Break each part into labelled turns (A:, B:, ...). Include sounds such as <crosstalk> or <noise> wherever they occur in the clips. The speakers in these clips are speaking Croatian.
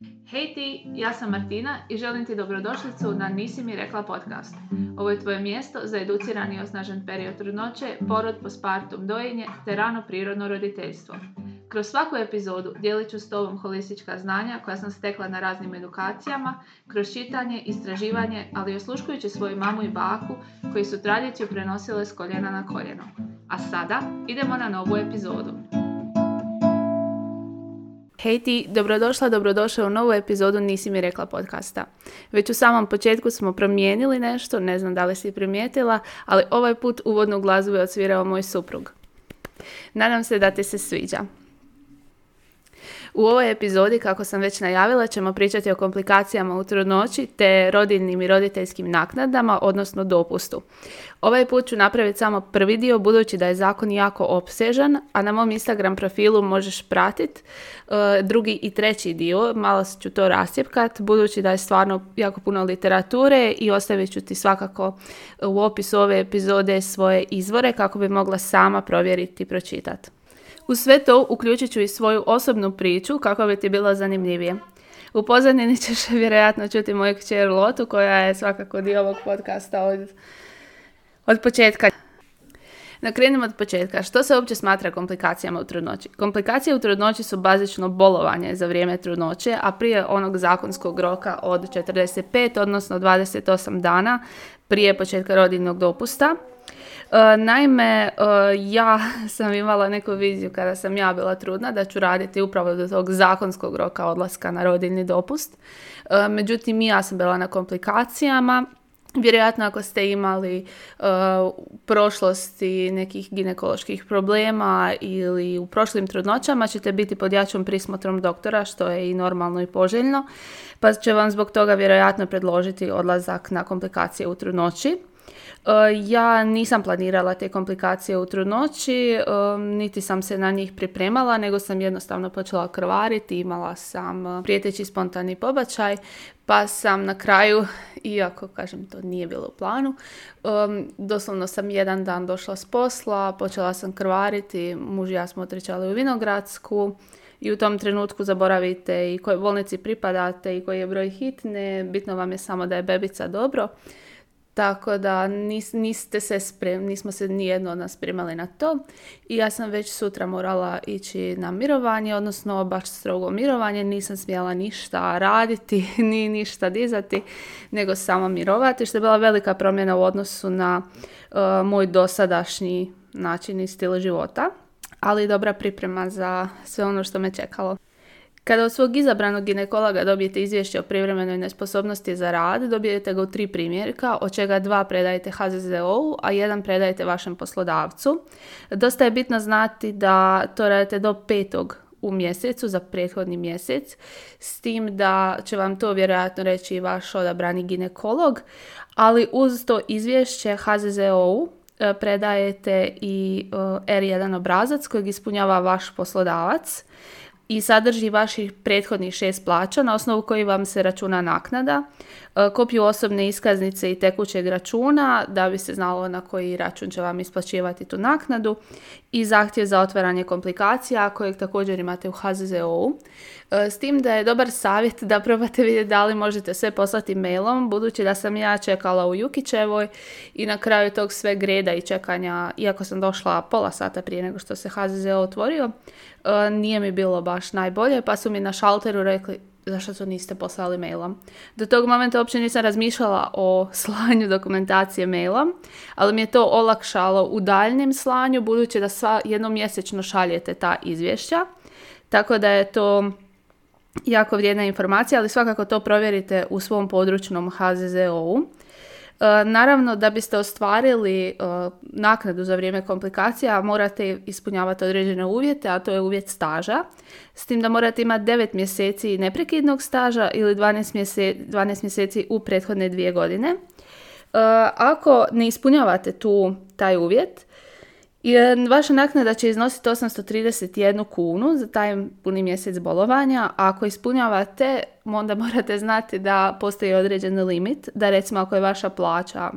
A: Hej ti, ja sam Martina i želim ti dobrodošlicu na Nisi mi rekla podcast. Ovo je tvoje mjesto za educiran i osnažen period trudnoće, porod postpartum dojenje te rano prirodno roditeljstvo. Kroz svaku epizodu dijelit ću s tobom holistička znanja koja sam stekla na raznim edukacijama, kroz čitanje, istraživanje, ali i osluškujući svoju mamu i baku koji su tradiciju prenosile s koljena na koljeno. A sada idemo na novu epizodu. Hej ti, dobrodošla, dobrodošla u novu epizodu Nisi mi rekla podcasta. Već u samom početku smo promijenili nešto, ne znam da li si primijetila, ali ovaj put uvodnu glazbu je odsvirao moj suprug. Nadam se da ti se sviđa. U ovoj epizodi, kako sam već najavila, ćemo pričati o komplikacijama u trudnoći te rodiljnim i roditeljskim naknadama, odnosno dopustu. Ovaj put ću napraviti samo prvi dio, budući da je zakon jako opsežan, a na mom Instagram profilu možeš pratiti e, drugi i treći dio, malo ću to rasjepkat, budući da je stvarno jako puno literature i ostavit ću ti svakako u opisu ove epizode svoje izvore kako bi mogla sama provjeriti i pročitati. U sve to uključit ću i svoju osobnu priču kako bi ti bilo zanimljivije. U pozadini ćeš <laughs> vjerojatno čuti moju kćer Lotu koja je svakako dio ovog podcasta od, od početka. No krenimo od početka. Što se uopće smatra komplikacijama u trudnoći? Komplikacije u trudnoći su bazično bolovanje za vrijeme trudnoće, a prije onog zakonskog roka od 45, odnosno 28 dana prije početka rodiljnog dopusta. E, naime, e, ja <laughs> sam imala neku viziju kada sam ja bila trudna da ću raditi upravo do tog zakonskog roka odlaska na rodiljni dopust. E, međutim, ja sam bila na komplikacijama. Vjerojatno ako ste imali u prošlosti nekih ginekoloških problema ili u prošlim trudnoćama ćete biti pod jačom prismotrom doktora što je i normalno i poželjno pa će vam zbog toga vjerojatno predložiti odlazak na komplikacije u trudnoći. E, ja nisam planirala te komplikacije u trudnoći, e, niti sam se na njih pripremala, nego sam jednostavno počela krvariti, imala sam e, prijeteći spontani pobačaj, pa sam na kraju, iako kažem to nije bilo u planu, doslovno sam jedan dan došla s posla, počela sam krvariti, muž i ja smo otričali u Vinogradsku, i u tom trenutku zaboravite i kojoj bolnici pripadate i koji je broj hitne, bitno vam je samo da je bebica dobro. Tako da nis, niste se spremni, nismo se nijedno od nas spremali na to. I ja sam već sutra morala ići na mirovanje, odnosno baš strogo mirovanje. Nisam smjela ništa raditi, <laughs> ni ništa dizati, nego samo mirovati, što je bila velika promjena u odnosu na uh, moj dosadašnji način i stil života. Ali dobra priprema za sve ono što me čekalo. Kada od svog izabranog ginekologa dobijete izvješće o privremenoj nesposobnosti za rad, dobijete ga u tri primjerka, od čega dva predajete HZZO-u, a jedan predajete vašem poslodavcu. Dosta je bitno znati da to radite do petog u mjesecu za prethodni mjesec, s tim da će vam to vjerojatno reći i vaš odabrani ginekolog, ali uz to izvješće HZZO-u e, predajete i e, R1 obrazac kojeg ispunjava vaš poslodavac i sadrži vaših prethodnih šest plaća na osnovu koji vam se računa naknada, kopiju osobne iskaznice i tekućeg računa da bi se znalo na koji račun će vam isplaćivati tu naknadu i zahtjev za otvaranje komplikacija kojeg također imate u HZZO-u. E, s tim da je dobar savjet da probate vidjeti da li možete sve poslati mailom, budući da sam ja čekala u Jukićevoj i na kraju tog sve greda i čekanja, iako sam došla pola sata prije nego što se HZZO otvorio, e, nije mi bilo baš najbolje, pa su mi na šalteru rekli zašto to niste poslali mailom. Do tog momenta uopće nisam razmišljala o slanju dokumentacije mailom, ali mi je to olakšalo u daljnjem slanju, budući da sva jednom mjesečno šaljete ta izvješća. Tako da je to jako vrijedna informacija, ali svakako to provjerite u svom područnom HZZO-u. E, naravno, da biste ostvarili e, naknadu za vrijeme komplikacija, morate ispunjavati određene uvjete, a to je uvjet staža. S tim da morate imati 9 mjeseci neprekidnog staža ili 12 mjeseci, 12 mjeseci u prethodne dvije godine. E, ako ne ispunjavate tu taj uvjet, Vaša naknada će iznositi 831 kunu za taj puni mjesec bolovanja, a ako ispunjavate, onda <laughs> morate znati da postoji određeni limit, da recimo ako je vaša plaća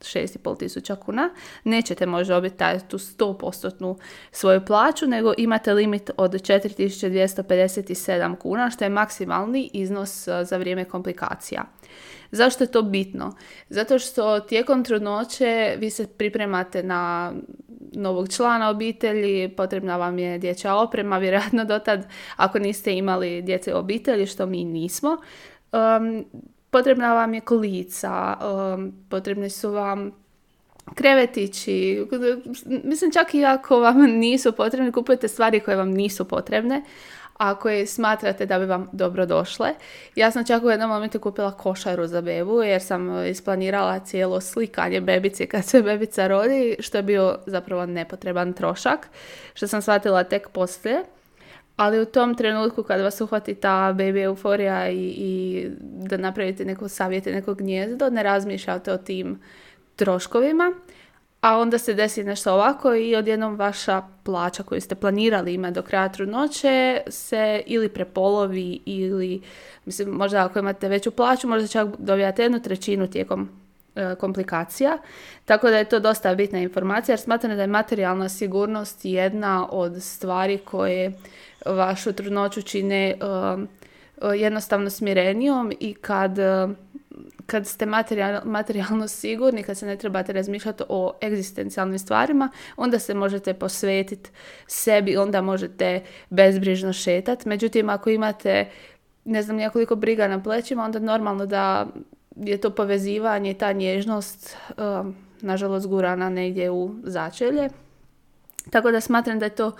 A: 6,5 tisuća kuna, nećete možda dobiti taj, tu 100% svoju plaću, nego imate limit od 4257 kuna, što je maksimalni iznos za vrijeme komplikacija. Zašto je to bitno? Zato što tijekom trudnoće vi se pripremate na novog člana obitelji, potrebna vam je dječja oprema, vjerojatno do tad ako niste imali djece obitelji, što mi nismo. Um, potrebna vam je kolica, um, potrebni su vam krevetići, mislim čak i ako vam nisu potrebni, kupujete stvari koje vam nisu potrebne, a koje smatrate da bi vam dobro došle. Ja sam čak u jednom momentu kupila košaru za bebu jer sam isplanirala cijelo slikanje bebice kad se bebica rodi, što je bio zapravo nepotreban trošak, što sam shvatila tek poslije. Ali u tom trenutku kad vas uhvati ta baby euforija i, i da napravite neko savjete, neko gnjezdo, ne razmišljate o tim troškovima a onda se desi nešto ovako i odjednom vaša plaća koju ste planirali ima do kraja trudnoće se ili prepolovi ili, mislim, možda ako imate veću plaću, možda čak dobijate jednu trećinu tijekom e, komplikacija. Tako da je to dosta bitna informacija jer smatram da je materijalna sigurnost jedna od stvari koje vašu trudnoću čine e, e, jednostavno smirenijom i kad kad ste materijalno sigurni, kad se ne trebate razmišljati o egzistencijalnim stvarima, onda se možete posvetiti sebi, onda možete bezbrižno šetati. Međutim, ako imate, ne znam, nekoliko briga na plećima, onda normalno da je to povezivanje ta nježnost, um, nažalost, gurana negdje u začelje. Tako da smatram da je to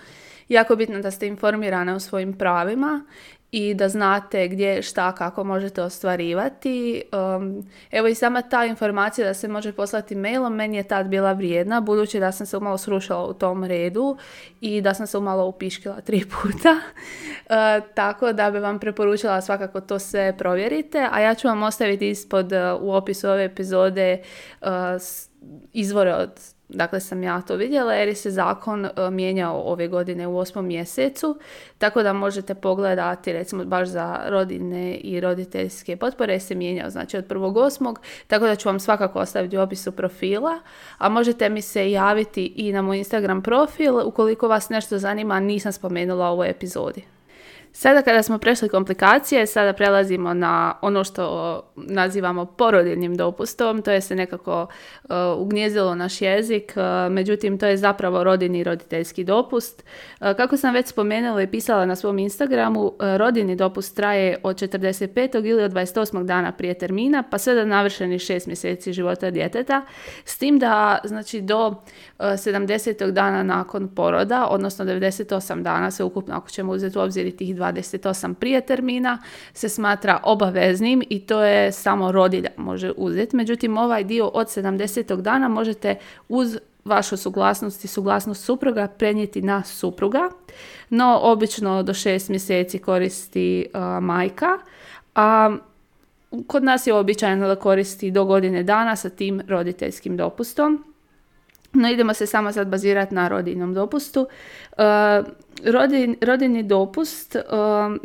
A: jako bitno da ste informirane o svojim pravima i da znate gdje, šta, kako možete ostvarivati. Um, evo i sama ta informacija da se može poslati mailom, meni je tad bila vrijedna, budući da sam se umalo srušila u tom redu i da sam se umalo upiškila tri <laughs> puta. Uh, tako da bi vam preporučila svakako to sve provjerite, a ja ću vam ostaviti ispod uh, u opisu ove epizode uh, izvore od Dakle, sam ja to vidjela jer je se zakon e, mijenjao ove godine u osmom mjesecu, tako da možete pogledati recimo baš za rodine i roditeljske potpore se mijenjao znači od prvog osmog, tako da ću vam svakako ostaviti u opisu profila, a možete mi se javiti i na moj Instagram profil ukoliko vas nešto zanima, nisam spomenula u ovoj epizodi. Sada kada smo prešli komplikacije, sada prelazimo na ono što nazivamo porodiljnim dopustom, to je se nekako uh, ugnjezilo naš jezik, uh, međutim to je zapravo rodini i roditeljski dopust. Uh, kako sam već spomenula i pisala na svom Instagramu, rodini dopust traje od 45. ili od 28. dana prije termina, pa sve do navršenih 6 mjeseci života djeteta, s tim da znači do 70. dana nakon poroda, odnosno 98 dana se ukupno, ako ćemo uzeti u obzir tih 28 prije termina se smatra obaveznim i to je samo rodilja može uzeti. Međutim, ovaj dio od 70. dana možete uz vašu suglasnost i suglasnost supruga prenijeti na supruga. No, obično do 6 mjeseci koristi majka. A kod nas je običajno da koristi do godine dana sa tim roditeljskim dopustom. No idemo se samo sad bazirati na rodinom dopustu. Uh, rodin, rodini dopust um,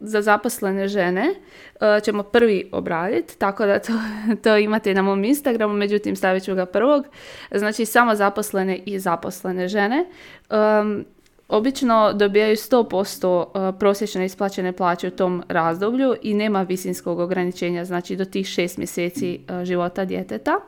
A: za zaposlene žene uh, ćemo prvi obraditi, tako da to, <laughs> to imate na mom Instagramu, međutim stavit ću ga prvog. Znači samo zaposlene i zaposlene žene. Um, obično dobijaju 100% uh, prosječne isplaćene plaće u tom razdoblju i nema visinskog ograničenja, znači do tih šest mjeseci života djeteta.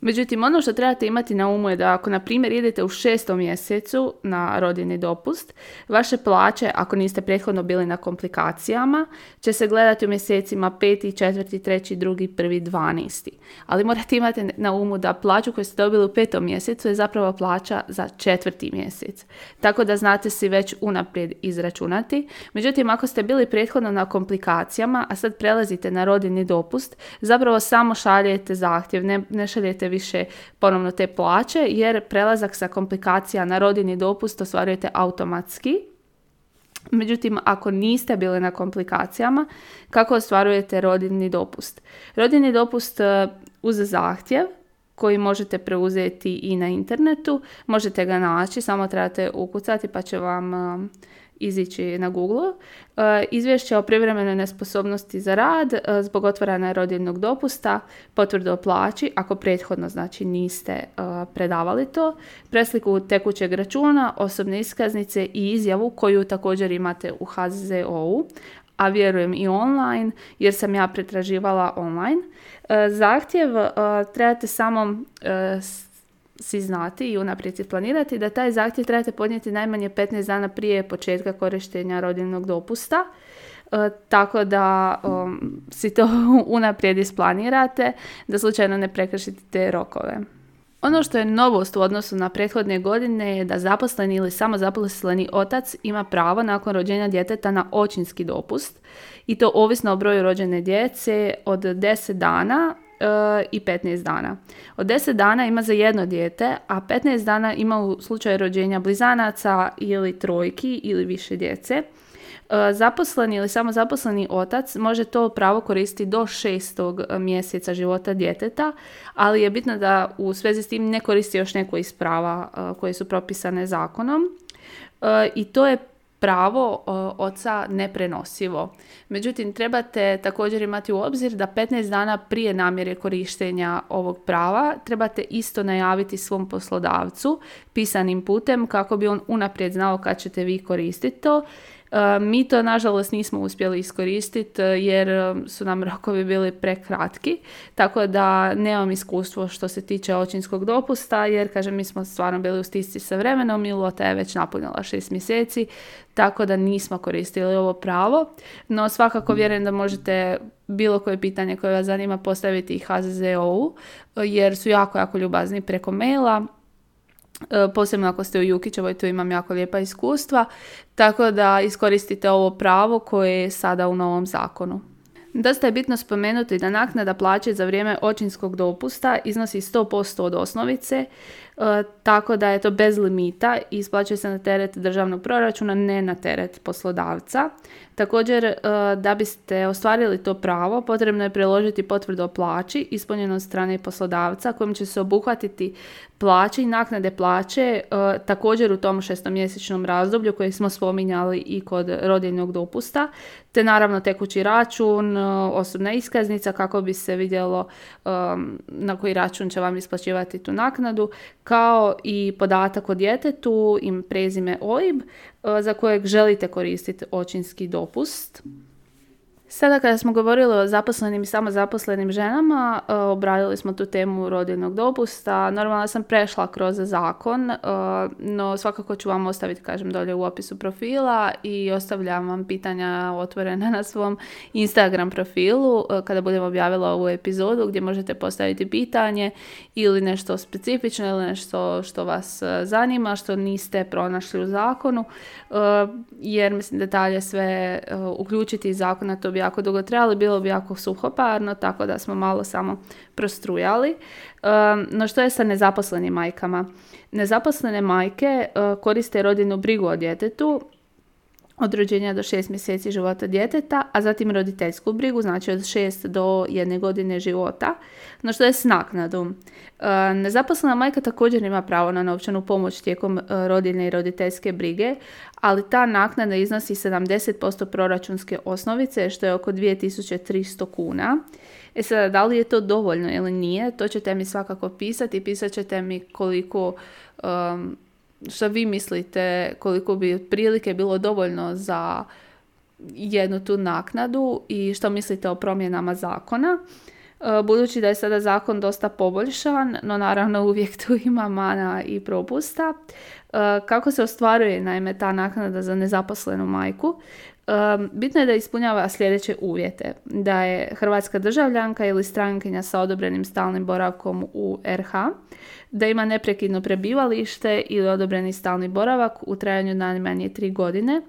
A: Međutim, ono što trebate imati na umu je da ako, na primjer, idete u šestom mjesecu na rodini dopust, vaše plaće, ako niste prethodno bili na komplikacijama, će se gledati u mjesecima peti, četvrti, treći, drugi, prvi, dvanesti. Ali morate imati na umu da plaću koju ste dobili u petom mjesecu je zapravo plaća za četvrti mjesec. Tako da znate si već unaprijed izračunati. Međutim, ako ste bili prethodno na komplikacijama, a sad prelazite na rodini dopust, zapravo samo šaljete zahtjev, ne, ne šaljete više ponovno te plaće jer prelazak sa komplikacija na rodini dopust ostvarujete automatski. Međutim, ako niste bili na komplikacijama, kako ostvarujete rodini dopust? Rodini dopust e, uz zahtjev koji možete preuzeti i na internetu. Možete ga naći, samo trebate ukucati pa će vam e, izići na Google. E, izvješće o privremenoj nesposobnosti za rad e, zbog otvaranja rodiljnog dopusta, potvrdu o plaći, ako prethodno znači niste e, predavali to, presliku tekućeg računa, osobne iskaznice i izjavu koju također imate u HZZO-u, a vjerujem i online jer sam ja pretraživala online. Zahtjev trebate samo si znati i unaprijed si planirati da taj zahtjev trebate podnijeti najmanje 15 dana prije početka korištenja rodiljnog dopusta. E, tako da um, si to <laughs> unaprijed isplanirate, da slučajno ne prekršite te rokove. Ono što je novost u odnosu na prethodne godine je da zaposleni ili samozaposleni otac ima pravo nakon rođenja djeteta na očinski dopust i to ovisno o broju rođene djece od 10 dana i 15 dana. Od 10 dana ima za jedno dijete, a 15 dana ima u slučaju rođenja blizanaca ili trojki ili više djece. E, zaposleni ili samo zaposleni otac može to pravo koristiti do šestog mjeseca života djeteta, ali je bitno da u svezi s tim ne koristi još neko iz prava e, koje su propisane zakonom. E, I to je pravo oca neprenosivo. Međutim, trebate također imati u obzir da 15 dana prije namjere korištenja ovog prava trebate isto najaviti svom poslodavcu pisanim putem kako bi on unaprijed znao kad ćete vi koristiti to mi to nažalost nismo uspjeli iskoristiti e, jer e, su nam rokovi bili prekratki, tako da nemam iskustvo što se tiče očinskog dopusta jer kažem mi smo stvarno bili u stisci sa vremenom i Lota je već napunila šest mjeseci, tako da nismo koristili ovo pravo, no svakako vjerujem da možete bilo koje pitanje koje vas zanima postaviti i HZZO-u jer su jako, jako ljubazni preko maila E, posebno ako ste u Jukićevoj, tu imam jako lijepa iskustva, tako da iskoristite ovo pravo koje je sada u novom zakonu. Dosta je bitno spomenuti da naknada plaće za vrijeme očinskog dopusta iznosi 100% od osnovice, e, tako da je to bez limita i isplaćuje se na teret državnog proračuna, ne na teret poslodavca. Također, e, da biste ostvarili to pravo, potrebno je priložiti potvrdu o plaći ispunjenu od strane poslodavca kojim će se obuhvatiti plaće i naknade plaće e, također u tom šestomjesečnom razdoblju koje smo spominjali i kod rodiljnog dopusta, te naravno tekući račun, e, osobna iskaznica kako bi se vidjelo na koji račun će vam isplaćivati tu naknadu, kao i podatak o djetetu, im prezime OIB, za kojeg želite koristiti očinski dopust. Sada kada smo govorili o zaposlenim i samozaposlenim ženama, e, obradili smo tu temu rodiljnog dopusta. Normalno sam prešla kroz zakon, e, no svakako ću vam ostaviti, kažem, dolje u opisu profila i ostavljam vam pitanja otvorena na svom Instagram profilu e, kada budem objavila ovu epizodu gdje možete postaviti pitanje ili nešto specifično ili nešto što vas zanima, što niste pronašli u zakonu, jer mislim detalje sve uključiti iz zakona to bi jako dugo trebali, bilo bi jako suhoparno, tako da smo malo samo prostrujali. No što je sa nezaposlenim majkama? Nezaposlene majke koriste rodinu brigu o djetetu od rođenja do šest mjeseci života djeteta, a zatim roditeljsku brigu, znači od šest do jedne godine života. No što je s naknadom? E, nezaposlena majka također ima pravo na novčanu pomoć tijekom e, rodiljne i roditeljske brige, ali ta naknada iznosi 70% proračunske osnovice, što je oko 2300 kuna. E sada, da li je to dovoljno ili nije, to ćete mi svakako pisati. Pisat ćete mi koliko što vi mislite koliko bi otprilike bilo dovoljno za jednu tu naknadu i što mislite o promjenama zakona. E, budući da je sada zakon dosta poboljšan, no naravno uvijek tu <laughs> ima mana i propusta. E, kako se ostvaruje naime ta naknada za nezaposlenu majku? E, bitno je da ispunjava sljedeće uvjete. Da je hrvatska državljanka ili strankinja sa odobrenim stalnim boravkom u RH, da ima neprekidno prebivalište ili odobreni stalni boravak u trajanju najmanje tri godine,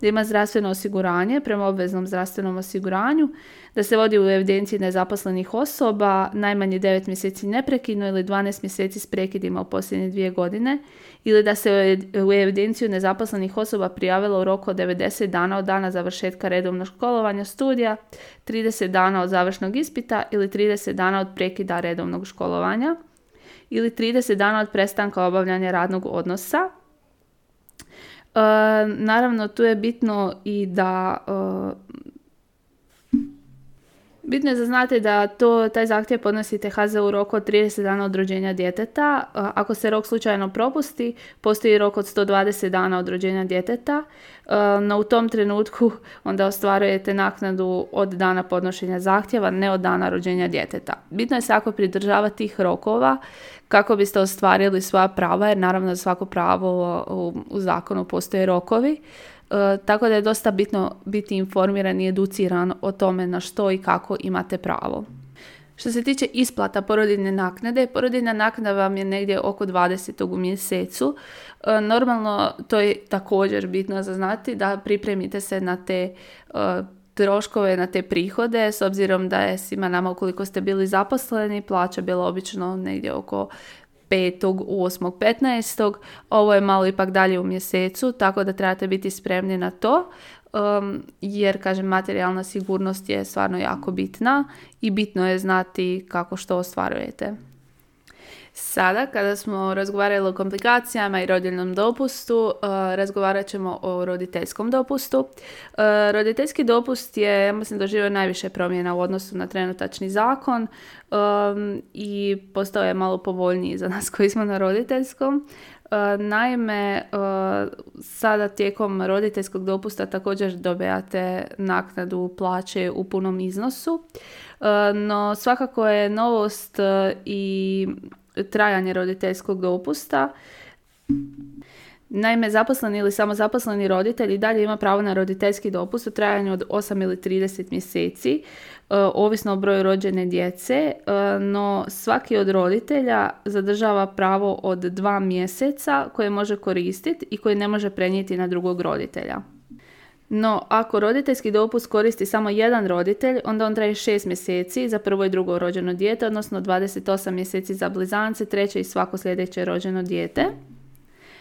A: da ima zdravstveno osiguranje prema obveznom zdravstvenom osiguranju, da se vodi u evidenciji nezaposlenih osoba najmanje 9 mjeseci neprekidno ili 12 mjeseci s prekidima u posljednje dvije godine ili da se u evidenciju nezaposlenih osoba prijavilo u roku od 90 dana od dana završetka redovnog školovanja studija, 30 dana od završnog ispita ili 30 dana od prekida redovnog školovanja ili 30 dana od prestanka obavljanja radnog odnosa. Naravno, tu je bitno i da Bitno je da znate da to, taj zahtjev podnosite HZ u roku od 30 dana od rođenja djeteta. Ako se rok slučajno propusti, postoji rok od 120 dana od rođenja djeteta. No u tom trenutku onda ostvarujete naknadu od dana podnošenja zahtjeva, ne od dana rođenja djeteta. Bitno je se ako pridržavati tih rokova kako biste ostvarili svoja prava, jer naravno za svako pravo u zakonu postoje rokovi. E, tako da je dosta bitno biti informiran i educiran o tome na što i kako imate pravo. Što se tiče isplata porodiljne naknade, porodiljna naknada vam je negdje oko 20. u mjesecu. E, normalno to je također bitno za znati da pripremite se na te e, troškove, na te prihode, s obzirom da je svima nama ukoliko ste bili zaposleni, plaća bila obično negdje oko 5. 8. 15. Ovo je malo ipak dalje u mjesecu, tako da trebate biti spremni na to. Um, jer, kažem, materijalna sigurnost je stvarno jako bitna i bitno je znati kako što ostvarujete. Sada, kada smo razgovarali o komplikacijama i rodiljnom dopustu, uh, razgovarat ćemo o roditeljskom dopustu. Uh, roditeljski dopust je, ja mislim, doživio najviše promjena u odnosu na trenutačni zakon um, i postao je malo povoljniji za nas koji smo na roditeljskom. Uh, naime, sada tijekom roditeljskog dopusta također dobijate naknadu plaće u punom iznosu, no svakako je novost i trajanje roditeljskog dopusta. Naime, zaposleni ili samozaposleni roditelj i dalje ima pravo na roditeljski dopust u trajanju od 8 ili 30 mjeseci, e, ovisno o broju rođene djece, e, no svaki od roditelja zadržava pravo od dva mjeseca koje može koristiti i koje ne može prenijeti na drugog roditelja. No, ako roditeljski dopust koristi samo jedan roditelj, onda on traje 6 mjeseci za prvo i drugo rođeno dijete, odnosno 28 mjeseci za blizance, treće i svako sljedeće rođeno dijete.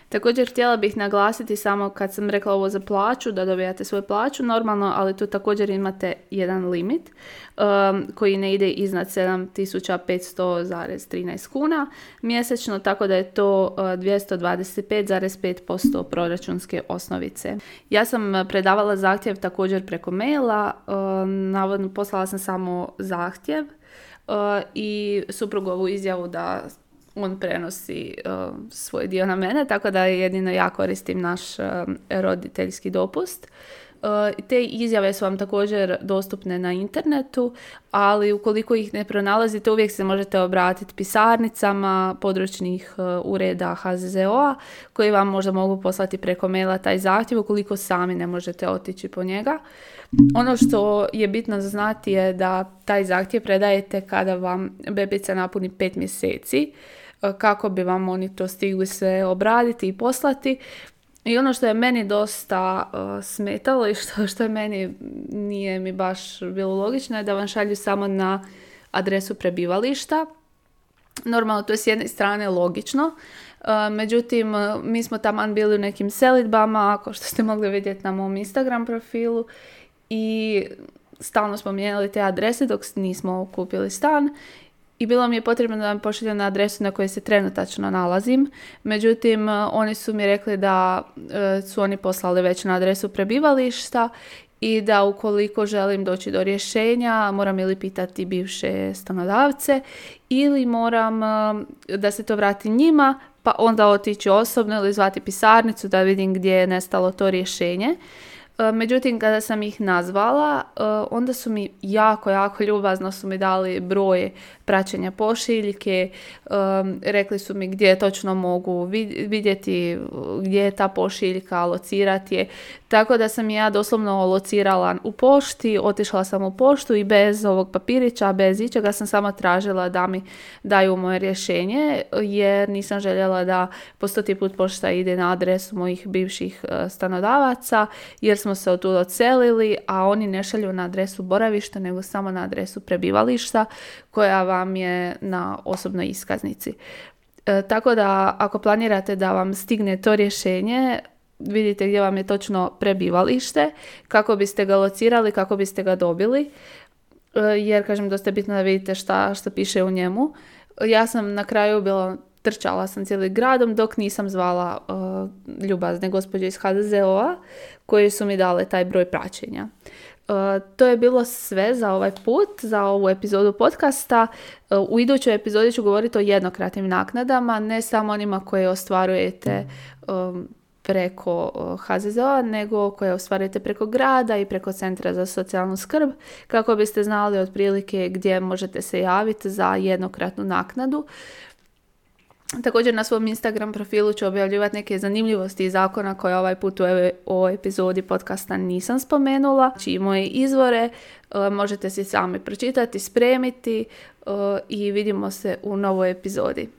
A: Također htjela bih naglasiti samo kad sam rekla ovo za plaću, da dobijate svoju plaću normalno, ali tu također imate jedan limit um, koji ne ide iznad 7500,13 kuna mjesečno, tako da je to uh, 225,5% proračunske osnovice. Ja sam predavala zahtjev također preko maila, uh, navodno poslala sam samo zahtjev uh, i suprugovu izjavu da on prenosi uh, svoj dio na mene, tako da jedino ja koristim naš uh, roditeljski dopust. Uh, te izjave su vam također dostupne na internetu, ali ukoliko ih ne pronalazite, uvijek se možete obratiti pisarnicama područnih ureda HZZO-a koji vam možda mogu poslati preko maila taj zahtjev ukoliko sami ne možete otići po njega. Ono što je bitno znati je da taj zahtjev predajete kada vam bebica napuni 5 mjeseci E, kako bi vam oni to stigli se obraditi i poslati. I ono što je meni dosta uh, smetalo i što, što je meni nije mi baš bilo logično je da vam šalju samo na adresu prebivališta. Normalno to je s jedne strane logično, uh, međutim mi smo tamo bili u nekim selitbama, ako što ste mogli vidjeti na mom Instagram profilu. I stalno smo mijenjali te adrese dok nismo kupili stan i bilo mi je potrebno da vam pošaljem na adresu na kojoj se trenutačno nalazim. Međutim, e, oni su mi rekli da e, su oni poslali već na adresu prebivališta i da ukoliko želim doći do rješenja moram ili pitati bivše stanodavce ili moram e, da se to vrati njima pa onda otići osobno ili zvati pisarnicu da vidim gdje je nestalo to rješenje. Međutim, kada sam ih nazvala, onda su mi jako, jako ljubazno su mi dali broj praćenja pošiljke, e, rekli su mi gdje točno mogu vidjeti gdje je ta pošiljka, locirati je. Tako da sam ja doslovno locirala u pošti, otišla sam u poštu i bez ovog papirića, bez ičega sam samo tražila da mi daju moje rješenje, jer nisam željela da po stoti put pošta ide na adresu mojih bivših stanodavaca, jer smo se od tu odselili, a oni ne šalju na adresu boravišta, nego samo na adresu prebivališta koja vam je na osobnoj iskaznici. E, tako da ako planirate da vam stigne to rješenje, vidite gdje vam je točno prebivalište, kako biste ga locirali, kako biste ga dobili, e, jer kažem dosta bitno da vidite šta, šta piše u njemu. Ja sam na kraju bila trčala sam cijeli gradom dok nisam zvala uh, ljubazne gospođe iz HDZ-ova koje su mi dale taj broj praćenja. Uh, to je bilo sve za ovaj put, za ovu epizodu podcasta. Uh, u idućoj epizodi ću govoriti o jednokratnim naknadama, ne samo onima koje ostvarujete um, preko HZZO-a, nego koje ostvarujete preko grada i preko Centra za socijalnu skrb, kako biste znali otprilike gdje možete se javiti za jednokratnu naknadu. Također na svom Instagram profilu ću objavljivati neke zanimljivosti zakona koje ovaj put u ovoj epizodi podcasta nisam spomenula. Znači moje izvore e, možete si sami pročitati, spremiti e, i vidimo se u novoj epizodi.